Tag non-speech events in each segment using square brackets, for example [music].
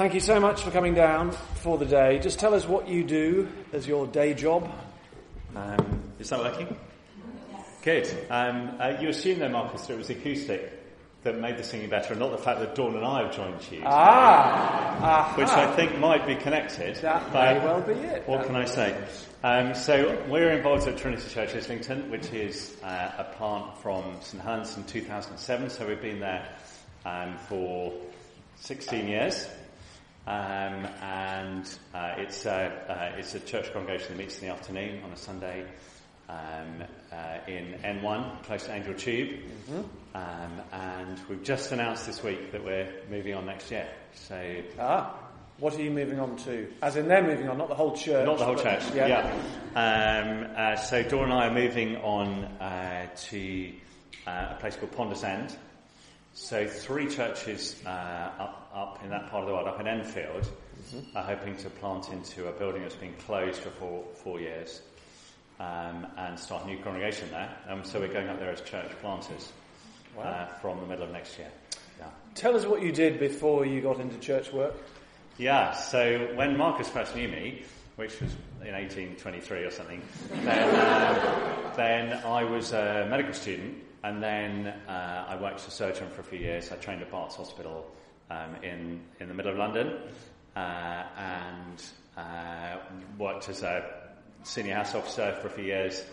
Thank you so much for coming down for the day. Just tell us what you do as your day job. Um, is that working? Good. Um, uh, you assume though, Marcus, that it was acoustic that made the singing better, and not the fact that Dawn and I have joined you. Ah, which I think might be connected. That may well be it. What can I say? Um, so we're involved at Trinity Church Islington, which is uh, a plant from St Helens in 2007. So we've been there um, for 16 years. Um, and uh, it's, a, uh, it's a church congregation that meets in the afternoon on a Sunday um, uh, in N1, close to Angel Tube. Mm-hmm. Um, and we've just announced this week that we're moving on next year. So, ah, what are you moving on to? As in they're moving on, not the whole church. Not the whole church. Yeah. yeah. Um, uh, so Dawn and I are moving on uh, to uh, a place called Ponders End. So three churches uh, up, up in that part of the world, up in Enfield, mm-hmm. are hoping to plant into a building that's been closed for four, four years um, and start a new congregation there. Um, so we're going up there as church planters wow. uh, from the middle of next year. Yeah. Tell us what you did before you got into church work. Yeah, so when Marcus first knew me, which was in 1823 or something, then, uh, then I was a medical student and then uh, I worked as a surgeon for a few years. I trained at Barts Hospital um, in, in the middle of London uh, and uh, worked as a senior house officer for a few years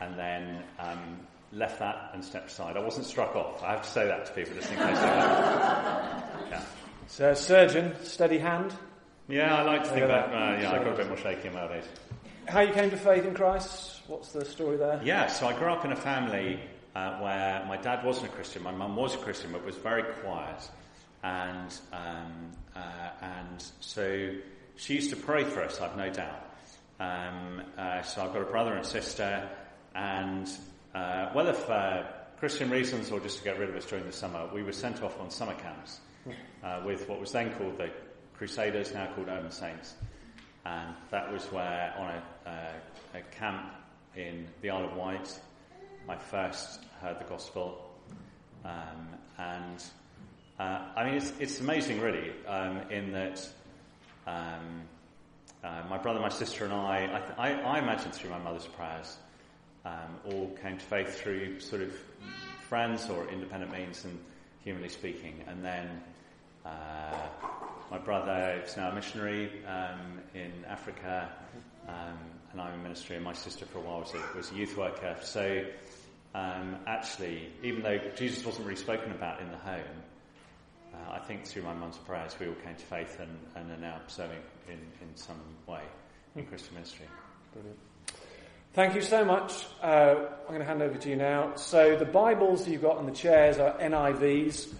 and then um, left that and stepped aside. I wasn't struck off. I have to say that to people just in case they [laughs] yeah. So, surgeon, steady hand? Yeah, I like to think that. Uh, yeah, I got a bit more shaky in my days. How you came to faith in Christ? What's the story there? Yeah, so I grew up in a family uh, where my dad wasn't a Christian, my mum was a Christian, but was very quiet. And, um, uh, and so she used to pray for us, I've no doubt. Um, uh, so I've got a brother and sister, and uh, whether for Christian reasons or just to get rid of us during the summer, we were sent off on summer camps uh, with what was then called the Crusaders, now called Urban Saints. And that was where, on a, uh, a camp in the Isle of Wight, I first heard the gospel. Um, and uh, I mean, it's, it's amazing, really, um, in that um, uh, my brother, my sister, and I, I, I, I imagine through my mother's prayers, um, all came to faith through sort of friends or independent means, and humanly speaking. And then uh, my brother is now a missionary um, in Africa, um, and I'm in ministry, and my sister for a while was a, was a youth worker. So um, actually, even though Jesus wasn't really spoken about in the home, uh, I think through my mum's prayers, we all came to faith and, and are now serving in, in some way in Christian ministry. Brilliant. Thank you so much. Uh, I'm going to hand over to you now. So the Bibles you've got on the chairs are NIVs.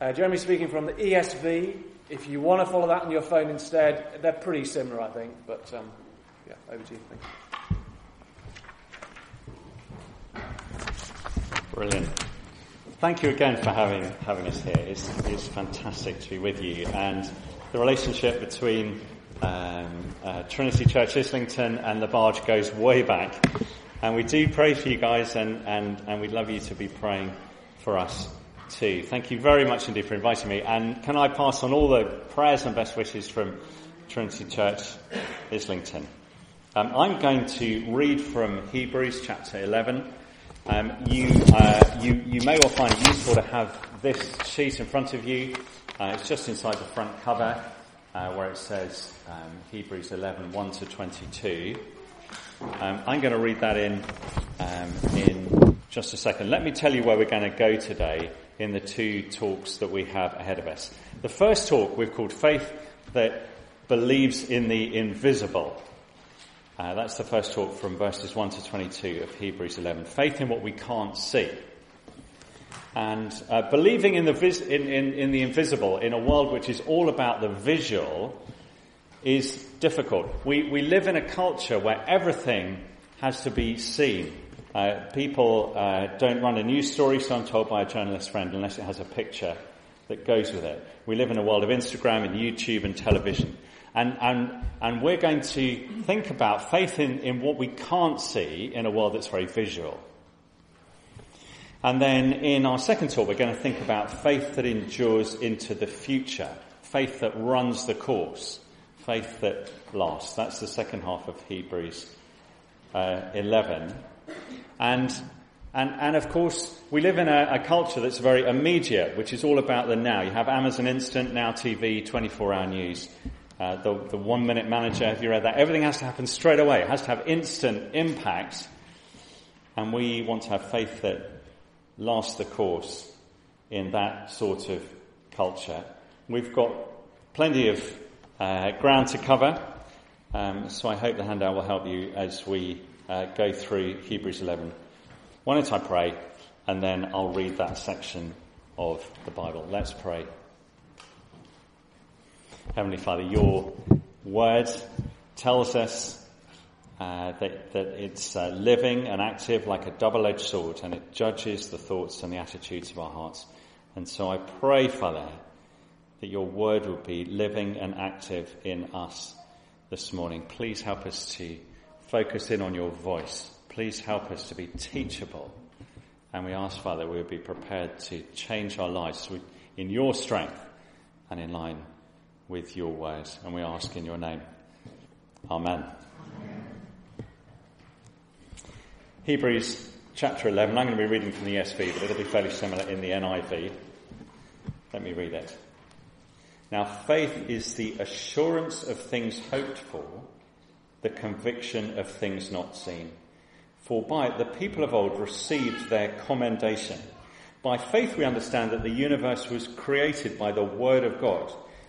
Uh, Jeremy's speaking from the ESV. If you want to follow that on your phone instead, they're pretty similar, I think. But um, yeah, over to you. Thank you. Brilliant. Thank you again for having having us here. It's, it's fantastic to be with you, and the relationship between um, uh, Trinity Church Islington and the Barge goes way back. And we do pray for you guys, and, and, and we'd love you to be praying for us too. Thank you very much indeed for inviting me. And can I pass on all the prayers and best wishes from Trinity Church Islington? Um, I'm going to read from Hebrews chapter 11. Um, you, uh, you, you may well find it useful to have this sheet in front of you. Uh, it's just inside the front cover uh, where it says um, Hebrews 11, 1 to 22. Um, I'm going to read that in, um, in just a second. Let me tell you where we're going to go today in the two talks that we have ahead of us. The first talk we've called Faith That Believes in the Invisible. Uh, that's the first talk from verses 1 to 22 of Hebrews 11. Faith in what we can't see. And uh, believing in the, vis- in, in, in the invisible, in a world which is all about the visual, is difficult. We, we live in a culture where everything has to be seen. Uh, people uh, don't run a news story, so I'm told by a journalist friend, unless it has a picture that goes with it. We live in a world of Instagram and YouTube and television. And, and, and we're going to think about faith in, in what we can't see in a world that's very visual. And then in our second talk, we're going to think about faith that endures into the future. faith that runs the course, faith that lasts. That's the second half of Hebrews uh, 11. And, and, and of course, we live in a, a, culture that's very immediate, which is all about the now. You have Amazon Instant, Now TV, 24 hour news, uh, the, the one minute manager. Have you read that? Everything has to happen straight away. It has to have instant impact. And we want to have faith that lasts the course in that sort of culture. We've got plenty of uh, ground to cover, um, so I hope the handout will help you as we uh, go through Hebrews 11. Why don't I pray, and then I'll read that section of the Bible. Let's pray. Heavenly Father, your word tells us uh, that, that, it's uh, living and active like a double-edged sword, and it judges the thoughts and the attitudes of our hearts. And so I pray, Father, that your word will be living and active in us this morning. Please help us to focus in on your voice. Please help us to be teachable. And we ask, Father, we will be prepared to change our lives in your strength and in line with your words. And we ask in your name. Amen. Amen. Hebrews chapter 11. I'm going to be reading from the ESV, but it'll be fairly similar in the NIV. Let me read it. Now, faith is the assurance of things hoped for, the conviction of things not seen. For by it the people of old received their commendation. By faith we understand that the universe was created by the word of God,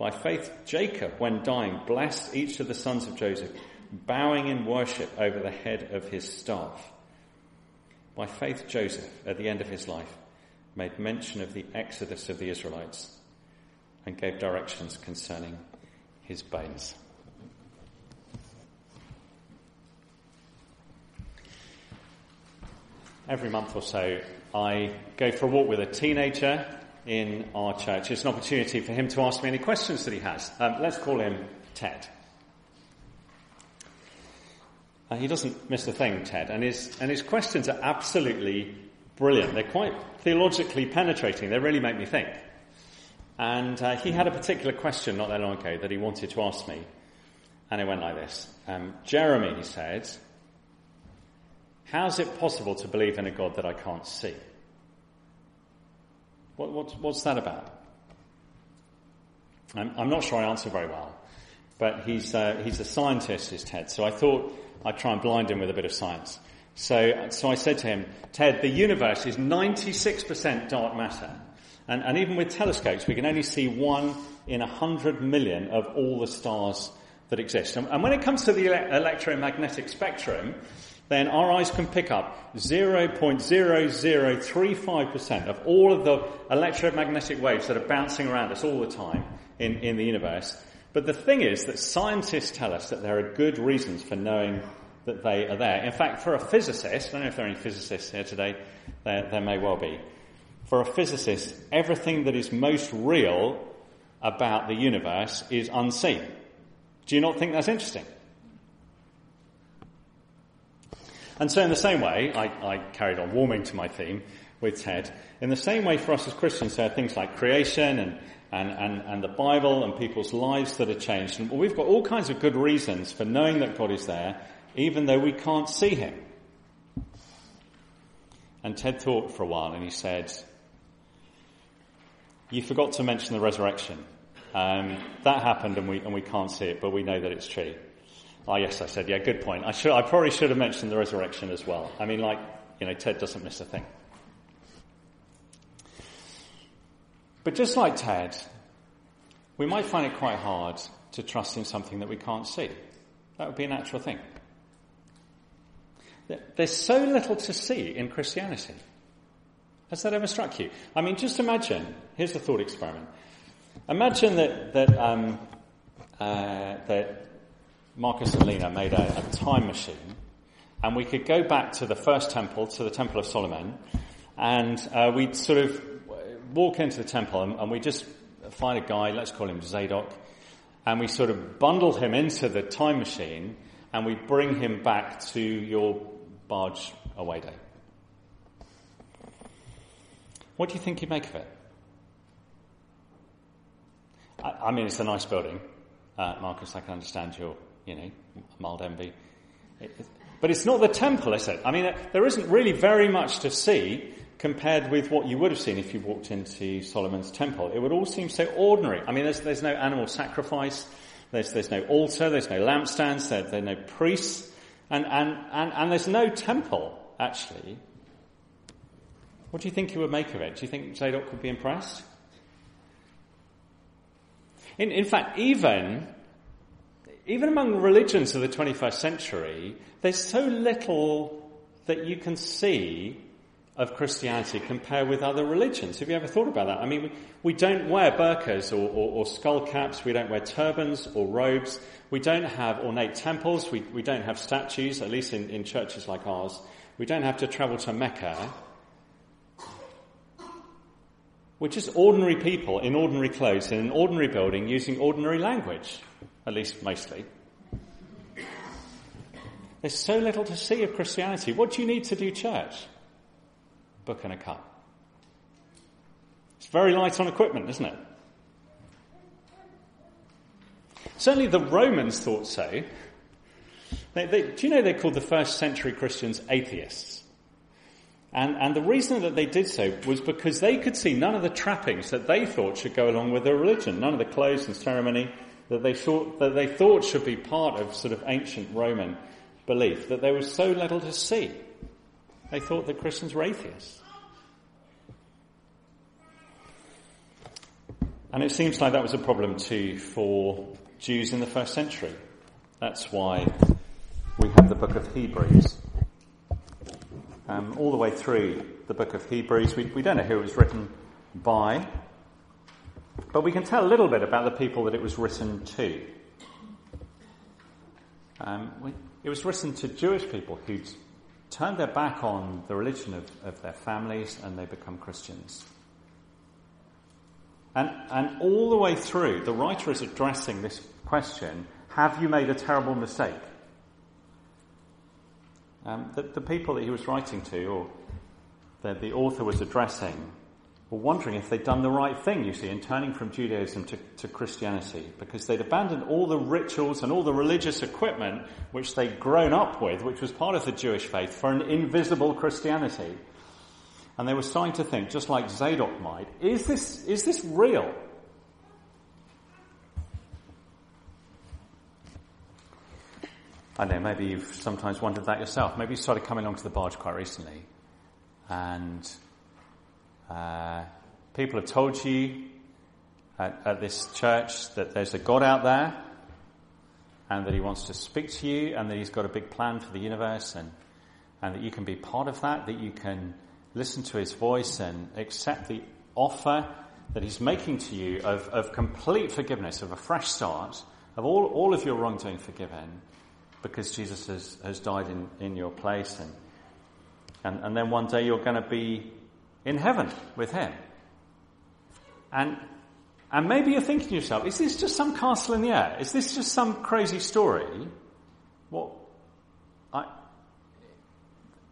By faith, Jacob, when dying, blessed each of the sons of Joseph, bowing in worship over the head of his staff. By faith, Joseph, at the end of his life, made mention of the exodus of the Israelites and gave directions concerning his bones. Every month or so, I go for a walk with a teenager in our church. It's an opportunity for him to ask me any questions that he has. Um, let's call him Ted. Uh, he doesn't miss a thing, Ted, and his, and his questions are absolutely brilliant. They're quite theologically penetrating. They really make me think. And uh, he had a particular question not that long ago that he wanted to ask me. And it went like this um, Jeremy, he said, how's it possible to believe in a God that I can't see? What, what, what's that about? I'm, I'm, not sure I answer very well, but he's, uh, he's a scientist, is Ted, so I thought I'd try and blind him with a bit of science. So, so I said to him, Ted, the universe is 96% dark matter. And, and even with telescopes, we can only see one in a hundred million of all the stars that exist. And, and when it comes to the ele- electromagnetic spectrum, then our eyes can pick up 0.0035% of all of the electromagnetic waves that are bouncing around us all the time in, in the universe. But the thing is that scientists tell us that there are good reasons for knowing that they are there. In fact, for a physicist, I don't know if there are any physicists here today, there, there may well be. For a physicist, everything that is most real about the universe is unseen. Do you not think that's interesting? And so, in the same way, I, I, carried on warming to my theme with Ted. In the same way, for us as Christians, there are things like creation and, and, and, and the Bible and people's lives that are changed. And we've got all kinds of good reasons for knowing that God is there, even though we can't see Him. And Ted thought for a while and he said, You forgot to mention the resurrection. Um, that happened and we, and we can't see it, but we know that it's true. Oh, yes, I said, yeah, good point. I, should, I probably should have mentioned the resurrection as well. I mean, like, you know, Ted doesn't miss a thing. But just like Ted, we might find it quite hard to trust in something that we can't see. That would be a natural thing. There's so little to see in Christianity. Has that ever struck you? I mean, just imagine, here's a thought experiment. Imagine that, that, um, uh, that Marcus and Lena made a, a time machine, and we could go back to the first temple, to the Temple of Solomon, and uh, we'd sort of walk into the temple and, and we just find a guy, let's call him Zadok, and we sort of bundle him into the time machine and we bring him back to your barge away day. What do you think you'd make of it? I, I mean, it's a nice building. Uh, Marcus, I can understand your you know, mild envy. But it's not the temple, is it? I mean, there isn't really very much to see compared with what you would have seen if you walked into Solomon's temple. It would all seem so ordinary. I mean, there's, there's no animal sacrifice, there's, there's no altar, there's no lampstands, there, there are no priests, and, and, and, and there's no temple, actually. What do you think you would make of it? Do you think Zadok would be impressed? In, in fact, even even among religions of the 21st century, there's so little that you can see of Christianity compared with other religions. Have you ever thought about that? I mean, we, don't wear burqas or, or, or, skull caps, we don't wear turbans or robes, we don't have ornate temples, we, we don't have statues, at least in, in churches like ours. We don't have to travel to Mecca. We're just ordinary people in ordinary clothes in an ordinary building using ordinary language at least mostly. There's so little to see of Christianity. What do you need to do church? Book and a cup. It's very light on equipment, isn't it? Certainly the Romans thought so. They, they, do you know they called the first century Christians atheists? And, and the reason that they did so was because they could see none of the trappings that they thought should go along with their religion, none of the clothes and ceremony, that they thought, that they thought should be part of sort of ancient Roman belief, that there was so little to see. They thought that Christians were atheists. And it seems like that was a problem too for Jews in the first century. That's why we have the book of Hebrews. Um, all the way through the book of Hebrews, we, we don't know who it was written by, but we can tell a little bit about the people that it was written to. Um, it was written to Jewish people who'd turned their back on the religion of, of their families and they become Christians. And, and all the way through, the writer is addressing this question Have you made a terrible mistake? Um, the, the, people that he was writing to, or that the author was addressing, were wondering if they'd done the right thing, you see, in turning from Judaism to, to Christianity, because they'd abandoned all the rituals and all the religious equipment which they'd grown up with, which was part of the Jewish faith, for an invisible Christianity. And they were starting to think, just like Zadok might, is this, is this real? I know, maybe you've sometimes wondered that yourself. Maybe you started coming along to the barge quite recently. And uh, people have told you at, at this church that there's a God out there and that he wants to speak to you and that he's got a big plan for the universe and, and that you can be part of that, that you can listen to his voice and accept the offer that he's making to you of, of complete forgiveness, of a fresh start, of all, all of your wrongdoing forgiven because Jesus has, has died in, in your place. And, and, and then one day you're going to be in heaven with him. And, and maybe you're thinking to yourself, is this just some castle in the air? Is this just some crazy story? What? I,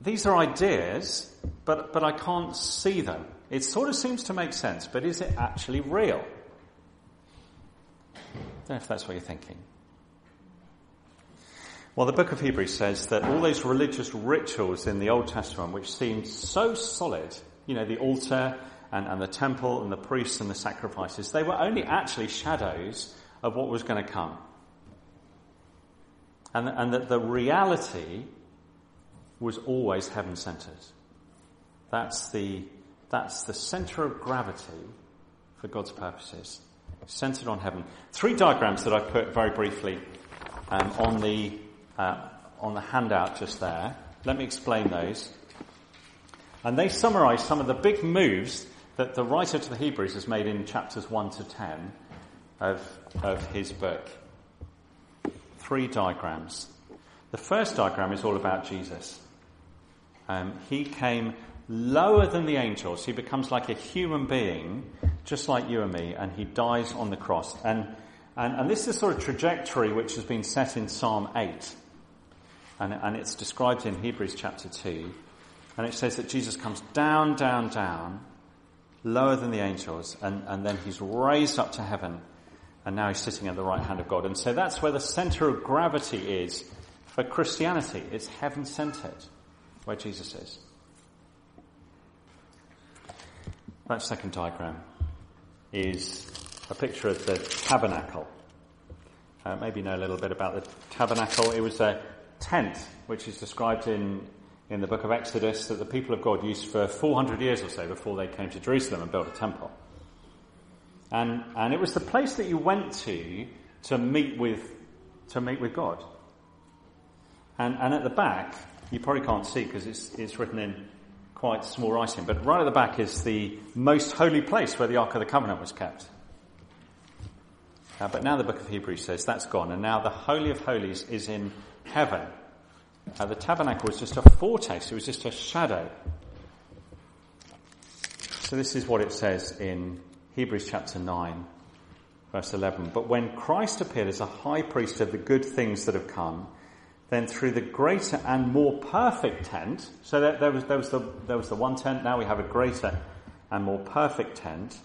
these are ideas, but, but I can't see them. It sort of seems to make sense, but is it actually real? I don't know if that's what you're thinking. Well, the book of Hebrews says that all those religious rituals in the Old Testament, which seemed so solid, you know, the altar and, and the temple and the priests and the sacrifices, they were only actually shadows of what was going to come. And, and that the reality was always heaven centered. That's the, that's the center of gravity for God's purposes, centered on heaven. Three diagrams that I put very briefly um, on the uh, on the handout just there. Let me explain those. And they summarize some of the big moves that the writer to the Hebrews has made in chapters 1 to 10 of, of his book. Three diagrams. The first diagram is all about Jesus. Um, he came lower than the angels. He becomes like a human being, just like you and me, and he dies on the cross. And, and, and this is the sort of trajectory which has been set in Psalm 8 and, and it's described in Hebrews chapter 2. And it says that Jesus comes down, down, down, lower than the angels, and, and then he's raised up to heaven, and now he's sitting at the right hand of God. And so that's where the center of gravity is for Christianity. It's heaven centered, where Jesus is. That second diagram is a picture of the tabernacle. Uh, maybe you know a little bit about the tabernacle. It was a, tent, which is described in, in the book of Exodus, that the people of God used for 400 years or so before they came to Jerusalem and built a temple. And, and it was the place that you went to to meet with, to meet with God. And, and at the back, you probably can't see because it's, it's written in quite small writing, but right at the back is the most holy place where the Ark of the Covenant was kept. Uh, but now the book of Hebrews says that's gone, and now the Holy of Holies is in heaven. Uh, the tabernacle was just a foretaste, it was just a shadow. So this is what it says in Hebrews chapter 9, verse 11. But when Christ appeared as a high priest of the good things that have come, then through the greater and more perfect tent, so that there was, there was, the, there was the one tent, now we have a greater and more perfect tent,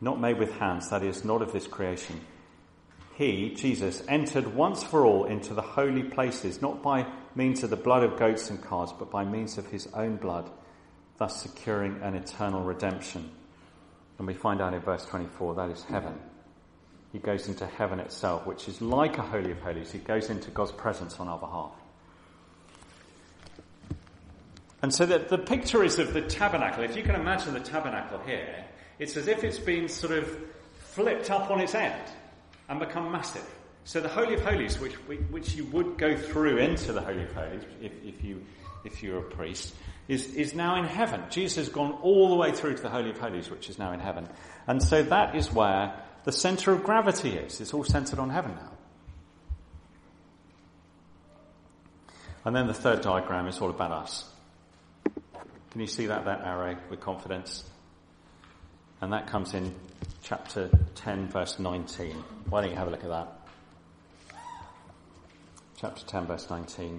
not made with hands, that is, not of this creation he, Jesus, entered once for all into the holy places, not by means of the blood of goats and calves, but by means of his own blood, thus securing an eternal redemption. And we find out in verse 24 that is heaven. He goes into heaven itself, which is like a holy of holies. He goes into God's presence on our behalf. And so the, the picture is of the tabernacle. If you can imagine the tabernacle here, it's as if it's been sort of flipped up on its end and become massive. So the Holy of Holies, which, which you would go through into the Holy of Holies if, if, you, if you're a priest, is, is now in heaven. Jesus has gone all the way through to the Holy of Holies, which is now in heaven. And so that is where the center of gravity is. It's all centered on heaven now. And then the third diagram is all about us. Can you see that, that arrow with confidence? And that comes in chapter 10, verse 19. Why don't you have a look at that? Chapter 10, verse 19.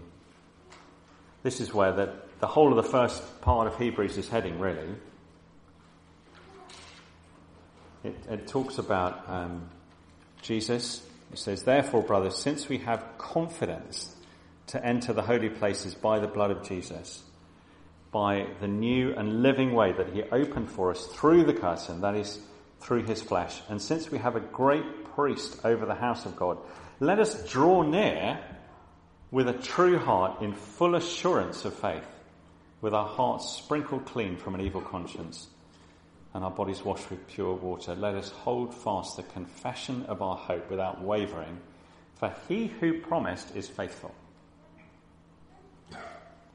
This is where the, the whole of the first part of Hebrews is heading, really. It, it talks about um, Jesus. It says, Therefore, brothers, since we have confidence to enter the holy places by the blood of Jesus, by the new and living way that he opened for us through the curtain, that is, through his flesh, and since we have a great priest over the house of God, let us draw near with a true heart in full assurance of faith, with our hearts sprinkled clean from an evil conscience and our bodies washed with pure water. Let us hold fast the confession of our hope without wavering, for he who promised is faithful.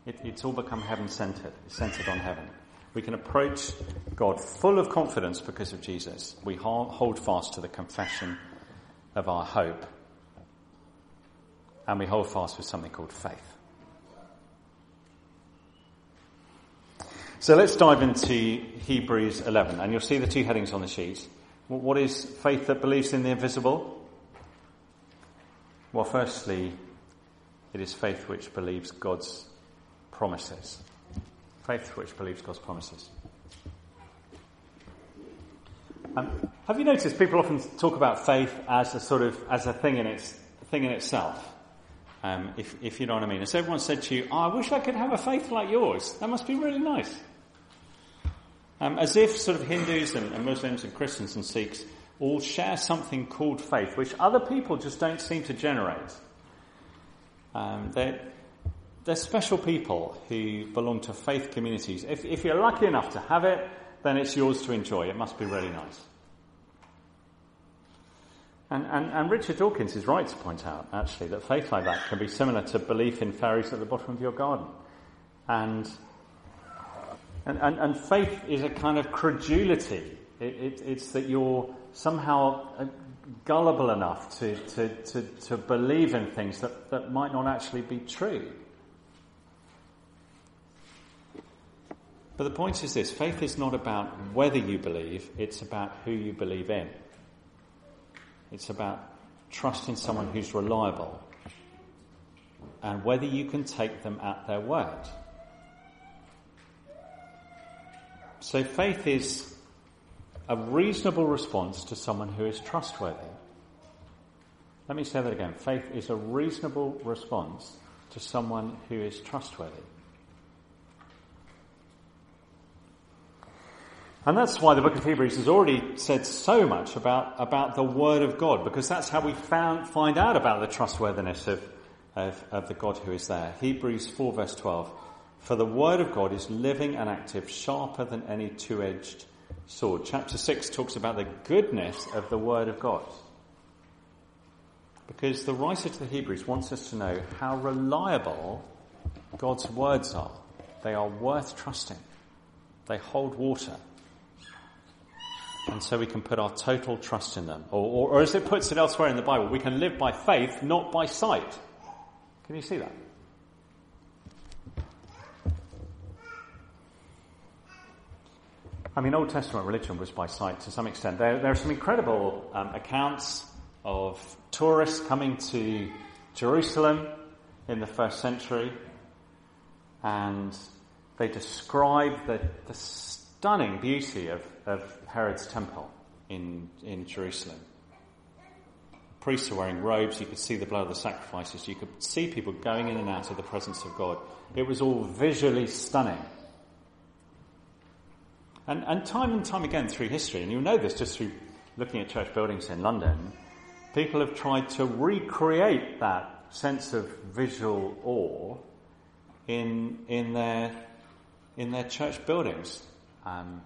It, it's all become heaven centered, centered on heaven. We can approach God full of confidence because of Jesus. We hold fast to the confession of our hope. And we hold fast with something called faith. So let's dive into Hebrews 11, and you'll see the two headings on the sheet. What is faith that believes in the invisible? Well, firstly, it is faith which believes God's promises. Faith which believes God's promises. Um, have you noticed people often talk about faith as a sort of as a thing in its thing in itself? Um, if, if you know what I mean. If everyone said to you, oh, "I wish I could have a faith like yours," that must be really nice. Um, as if sort of Hindus and, and Muslims and Christians and Sikhs all share something called faith, which other people just don't seem to generate. Um, they're, they're special people who belong to faith communities. If, if you're lucky enough to have it, then it's yours to enjoy. It must be really nice. And, and, and, Richard Dawkins is right to point out, actually, that faith like that can be similar to belief in fairies at the bottom of your garden. And, and, and, and faith is a kind of credulity. It, it, it's that you're somehow uh, gullible enough to, to, to, to believe in things that, that might not actually be true. But the point is this faith is not about whether you believe, it's about who you believe in. It's about trusting someone who's reliable and whether you can take them at their word. So faith is a reasonable response to someone who is trustworthy. Let me say that again. Faith is a reasonable response to someone who is trustworthy. And that's why the book of Hebrews has already said so much about, about the Word of God, because that's how we found, find out about the trustworthiness of, of, of the God who is there. Hebrews 4 verse 12. For the Word of God is living and active, sharper than any two-edged sword. Chapter 6 talks about the goodness of the Word of God. Because the writer to the Hebrews wants us to know how reliable God's words are. They are worth trusting. They hold water. And so we can put our total trust in them. Or, or, or, as it puts it elsewhere in the Bible, we can live by faith, not by sight. Can you see that? I mean, Old Testament religion was by sight to some extent. There, there are some incredible um, accounts of tourists coming to Jerusalem in the first century, and they describe the, the stunning beauty of, of Herod's temple in, in Jerusalem. Priests are wearing robes, you could see the blood of the sacrifices, you could see people going in and out of the presence of God. It was all visually stunning. And, and time and time again through history, and you'll know this just through looking at church buildings in London, people have tried to recreate that sense of visual awe in, in, their, in their church buildings. Um,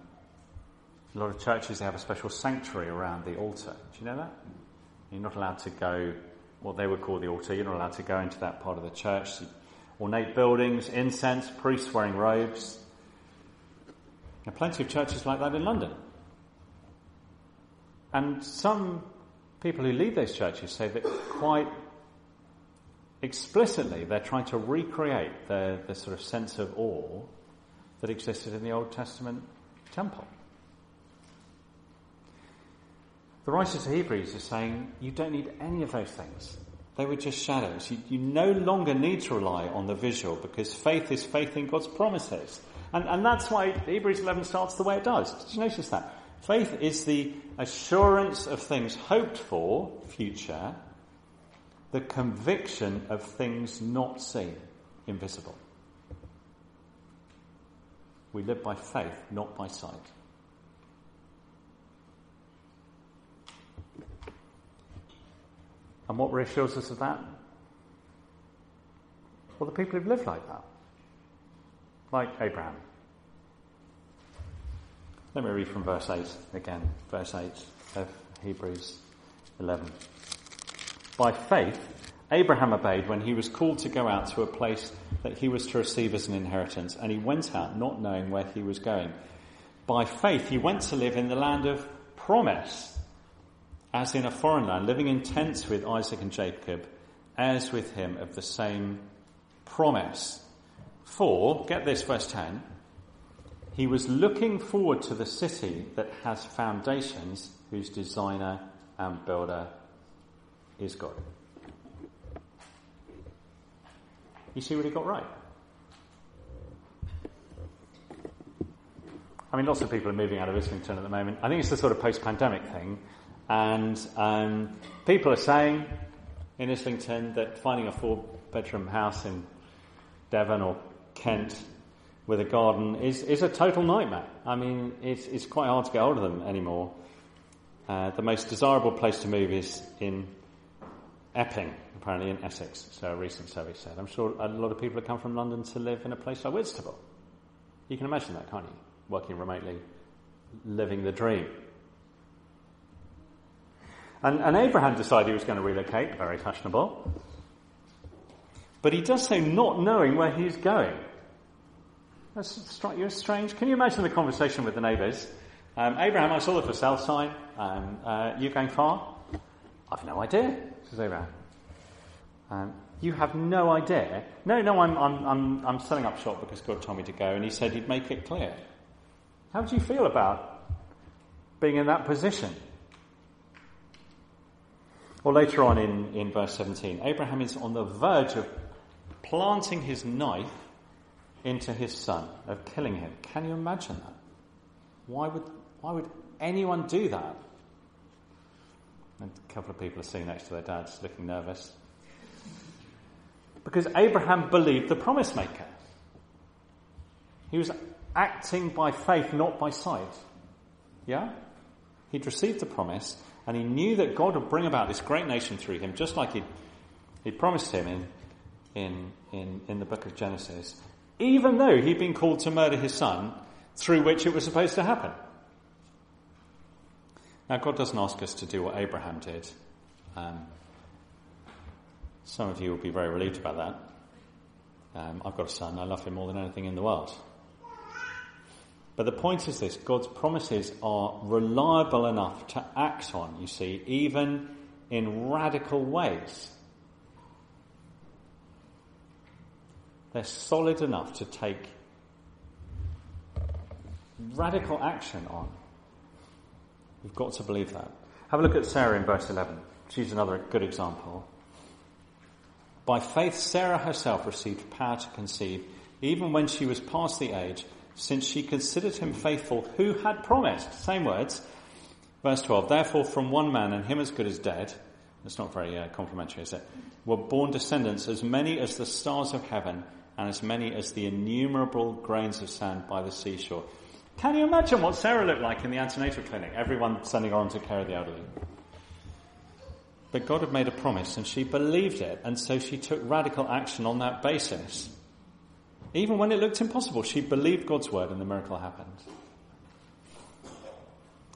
a lot of churches they have a special sanctuary around the altar. Do you know that? You're not allowed to go what they would call the altar. You're not allowed to go into that part of the church. Ornate buildings, incense, priests wearing robes. There are plenty of churches like that in London. And some people who lead those churches say that quite explicitly, they're trying to recreate the, the sort of sense of awe that existed in the Old Testament temple. The writer to Hebrews is saying you don't need any of those things. They were just shadows. You, you, no longer need to rely on the visual because faith is faith in God's promises. And, and that's why Hebrews 11 starts the way it does. Did you notice that? Faith is the assurance of things hoped for, future, the conviction of things not seen, invisible. We live by faith, not by sight. And what reassures us of that? Well, the people who've lived like that, like Abraham. Let me read from verse 8 again, verse 8 of Hebrews 11. By faith, Abraham obeyed when he was called to go out to a place that he was to receive as an inheritance, and he went out not knowing where he was going. By faith, he went to live in the land of promise as in a foreign land, living in tents with Isaac and Jacob, heirs with him of the same promise. For, get this, verse 10, he was looking forward to the city that has foundations, whose designer and builder is God. You see what he got right? I mean, lots of people are moving out of Islington at the moment. I think it's the sort of post-pandemic thing and um, people are saying in Islington that finding a four bedroom house in Devon or Kent with a garden is, is a total nightmare. I mean, it's, it's quite hard to get hold of them anymore. Uh, the most desirable place to move is in Epping, apparently in Essex, so a recent survey said. I'm sure a lot of people have come from London to live in a place like Whitstable. You can imagine that, can't you? Working remotely, living the dream. And, and Abraham decided he was going to relocate, very fashionable. But he does so not knowing where he's going. That That's you as strange. Can you imagine the conversation with the neighbours? Um, Abraham, I saw the for sale sign. Um, uh, you going far? I've no idea, says Abraham. Um, you have no idea. No, no, I'm, I'm, I'm, I'm selling up shop because God told me to go, and He said He'd make it clear. How do you feel about being in that position? Or later on in, in verse 17, Abraham is on the verge of planting his knife into his son, of killing him. Can you imagine that? Why would, why would anyone do that? And a couple of people are sitting next to their dads looking nervous. Because Abraham believed the promise maker. He was acting by faith, not by sight. Yeah? He'd received the promise and he knew that God would bring about this great nation through him, just like he he promised him in, in, in, in the book of Genesis, even though he'd been called to murder his son, through which it was supposed to happen. Now, God doesn't ask us to do what Abraham did. Um, some of you will be very relieved about that. Um, I've got a son, I love him more than anything in the world. But the point is this God's promises are reliable enough to act on, you see, even in radical ways. They're solid enough to take radical action on. We've got to believe that. Have a look at Sarah in verse 11. She's another good example. By faith, Sarah herself received power to conceive, even when she was past the age since she considered him faithful who had promised. Same words. Verse 12. Therefore, from one man, and him as good as dead, that's not very uh, complimentary, is it? Were born descendants as many as the stars of heaven and as many as the innumerable grains of sand by the seashore. Can you imagine what Sarah looked like in the antenatal clinic? Everyone sending her on to care of the elderly. But God had made a promise and she believed it, and so she took radical action on that basis. Even when it looked impossible, she believed God's word and the miracle happened.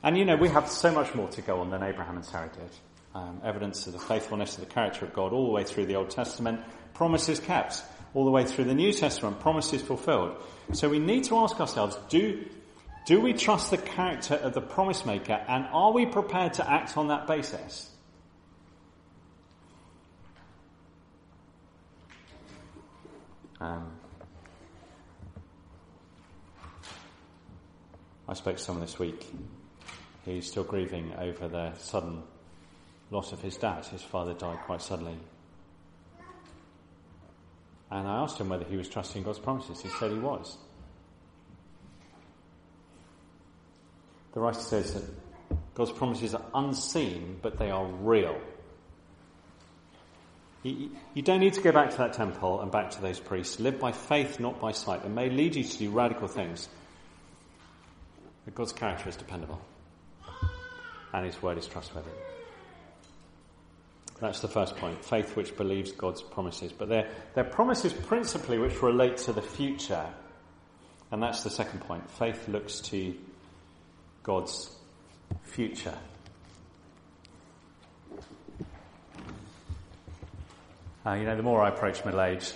And you know, we have so much more to go on than Abraham and Sarah did. Um, evidence of the faithfulness of the character of God all the way through the Old Testament, promises kept all the way through the New Testament, promises fulfilled. So we need to ask ourselves, do, do we trust the character of the promise maker and are we prepared to act on that basis? Um, I spoke to someone this week who's still grieving over the sudden loss of his dad. His father died quite suddenly. And I asked him whether he was trusting God's promises. He said he was. The writer says that God's promises are unseen, but they are real. You, don't need to go back to that temple and back to those priests. Live by faith, not by sight. It may lead you to do radical things. God's character is dependable. And His word is trustworthy. That's the first point. Faith which believes God's promises. But they're, they're promises principally which relate to the future. And that's the second point. Faith looks to God's future. Uh, you know, the more I approach middle age,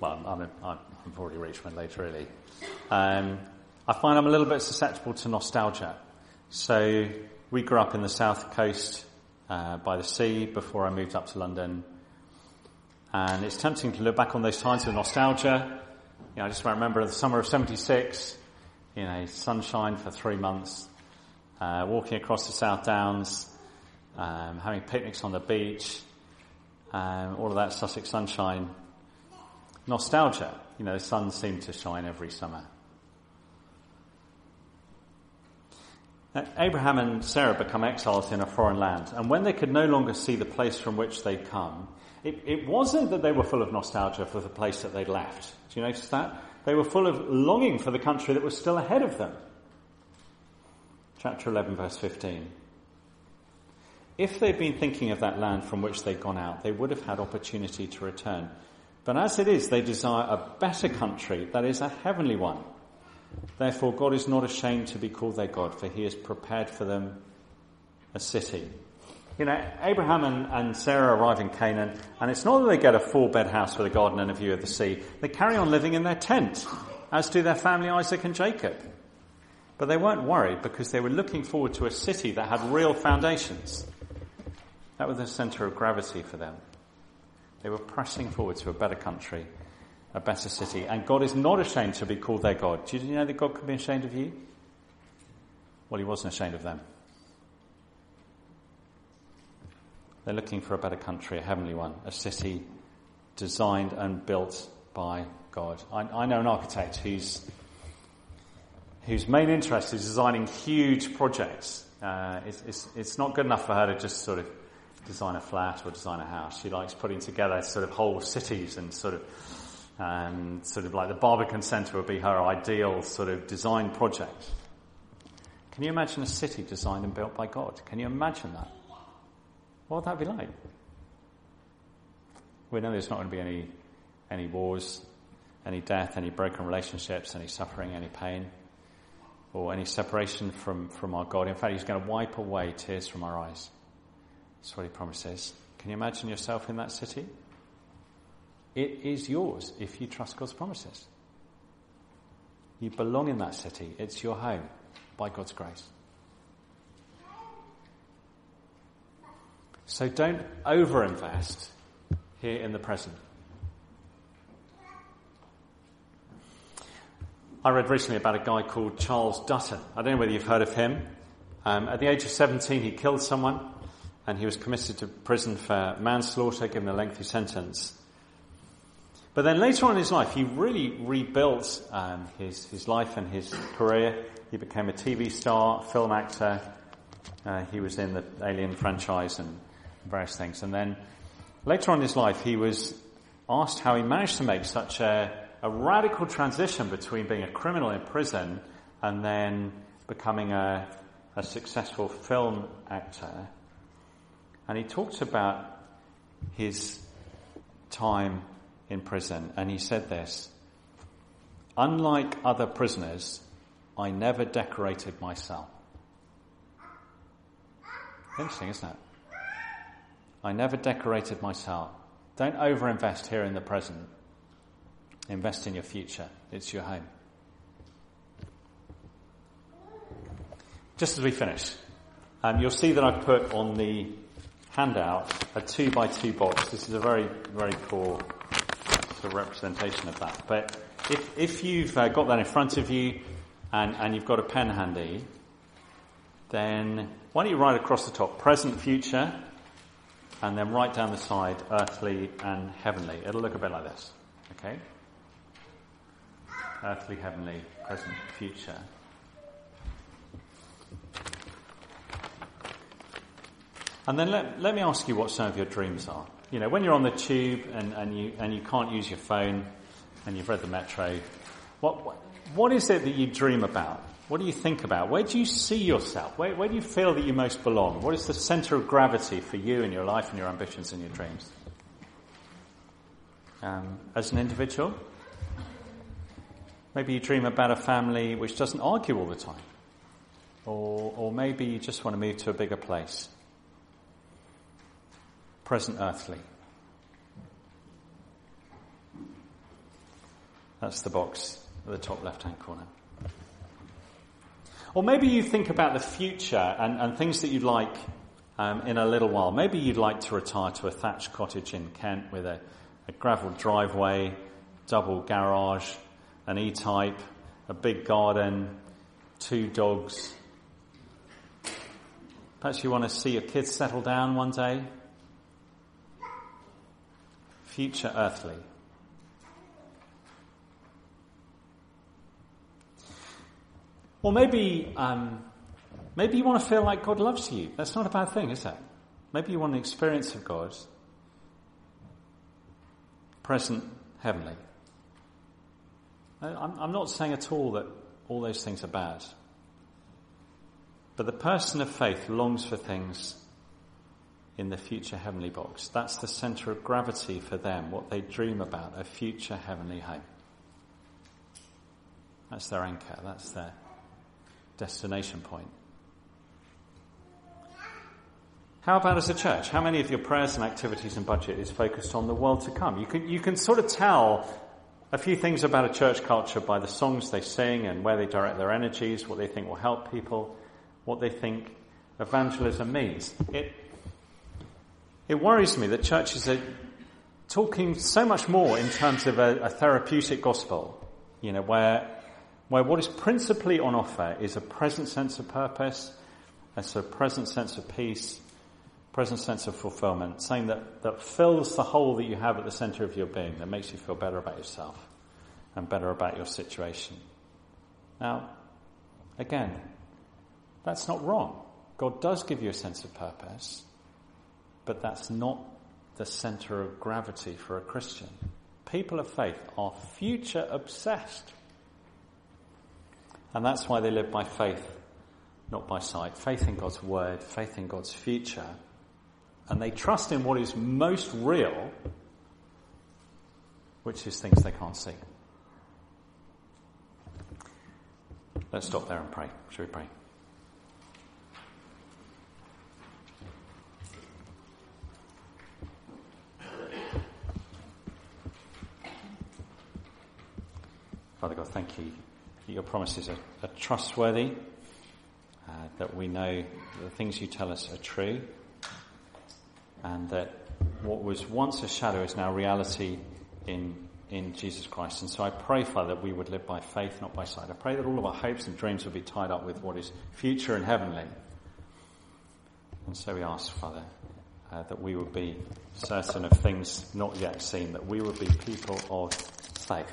well, I'm, i have already reached middle age really, um, I find I'm a little bit susceptible to nostalgia. So we grew up in the south coast uh, by the sea before I moved up to London. And it's tempting to look back on those times with nostalgia. You know, I just remember the summer of 76, you know, sunshine for three months, uh, walking across the South Downs, um, having picnics on the beach, um, all of that Sussex sunshine. Nostalgia. You know, the sun seemed to shine every summer. Now, Abraham and Sarah become exiles in a foreign land, and when they could no longer see the place from which they'd come, it, it wasn't that they were full of nostalgia for the place that they'd left. Do you notice that? They were full of longing for the country that was still ahead of them. Chapter 11, verse 15. If they'd been thinking of that land from which they'd gone out, they would have had opportunity to return. But as it is, they desire a better country, that is, a heavenly one. Therefore, God is not ashamed to be called their God, for he has prepared for them a city. You know, Abraham and, and Sarah arrive in Canaan, and it's not that they get a four bed house with a garden and a view of the sea. They carry on living in their tent, as do their family Isaac and Jacob. But they weren't worried because they were looking forward to a city that had real foundations. That was the centre of gravity for them. They were pressing forward to a better country, a better city. And God is not ashamed to be called their God. Do you know that God could be ashamed of you? Well, he wasn't ashamed of them. They're looking for a better country, a heavenly one, a city designed and built by God. I, I know an architect whose, whose main interest is designing huge projects. Uh, it's, it's, it's not good enough for her to just sort of design a flat or design a house. She likes putting together sort of whole cities and sort of, um, sort of like the Barbican Centre would be her ideal sort of design project. Can you imagine a city designed and built by God? Can you imagine that? What would that be like? We know there's not going to be any, any wars, any death, any broken relationships, any suffering, any pain, or any separation from, from our God. In fact, He's going to wipe away tears from our eyes. That's what he promises. Can you imagine yourself in that city? It is yours if you trust God's promises. You belong in that city. It's your home by God's grace. So don't overinvest here in the present. I read recently about a guy called Charles Dutton. I don't know whether you've heard of him. Um, at the age of 17, he killed someone and he was committed to prison for manslaughter, given a lengthy sentence. But then later on in his life, he really rebuilt um, his, his life and his career. He became a TV star, film actor. Uh, he was in the Alien franchise and various things. And then later on in his life, he was asked how he managed to make such a, a radical transition between being a criminal in prison and then becoming a, a successful film actor. And he talked about his time in prison, and he said this Unlike other prisoners, I never decorated my cell. Interesting, isn't it? I never decorated my cell. Don't overinvest here in the present. Invest in your future. It's your home. Just as we finish, um, you'll see that I've put on the handout a two by two box. This is a very, very cool sort of representation of that. But if, if you've uh, got that in front of you and, and you've got a pen handy, then why don't you write across the top present, future, and then write down the side earthly and heavenly. It'll look a bit like this. Okay? Earthly, heavenly, present, future. And then let, let me ask you what some of your dreams are. You know, when you're on the tube and, and, you, and you can't use your phone and you've read the metro, what, what, is it that you dream about? What do you think about? Where do you see yourself? Where, where do you feel that you most belong? What is the center of gravity for you in your life and your ambitions and your dreams? Um, as an individual, maybe you dream about a family which doesn't argue all the time. Or, or maybe you just want to move to a bigger place present earthly. That's the box at the top left hand corner. Or maybe you think about the future and, and things that you'd like um, in a little while. Maybe you'd like to retire to a thatched cottage in Kent with a, a gravel driveway, double garage, an E-type, a big garden, two dogs. Perhaps you want to see your kids settle down one day future earthly. Or maybe, um, maybe you want to feel like God loves you. That's not a bad thing, is it? Maybe you want an experience of God, present, heavenly. I'm, I'm not saying at all that all those things are bad. But the person of faith longs for things in the future heavenly box. That's the center of gravity for them, what they dream about, a future heavenly home. That's their anchor, that's their destination point. How about as a church? How many of your prayers and activities and budget is focused on the world to come? You can, you can sort of tell a few things about a church culture by the songs they sing and where they direct their energies, what they think will help people, what they think evangelism means. It, it worries me that churches are talking so much more in terms of a, a therapeutic gospel, you know, where, where what is principally on offer is a present sense of purpose, a sort of present sense of peace, present sense of fulfillment, saying that, that fills the hole that you have at the center of your being, that makes you feel better about yourself and better about your situation. Now, again, that's not wrong. God does give you a sense of purpose but that's not the center of gravity for a Christian. People of faith are future obsessed. And that's why they live by faith, not by sight. Faith in God's word, faith in God's future. And they trust in what is most real, which is things they can't see. Let's stop there and pray. Shall we pray? Father God, thank you that your promises are, are trustworthy, uh, that we know the things you tell us are true, and that what was once a shadow is now reality in, in Jesus Christ. And so I pray, Father, that we would live by faith, not by sight. I pray that all of our hopes and dreams would be tied up with what is future and heavenly. And so we ask, Father, uh, that we would be certain of things not yet seen, that we would be people of faith.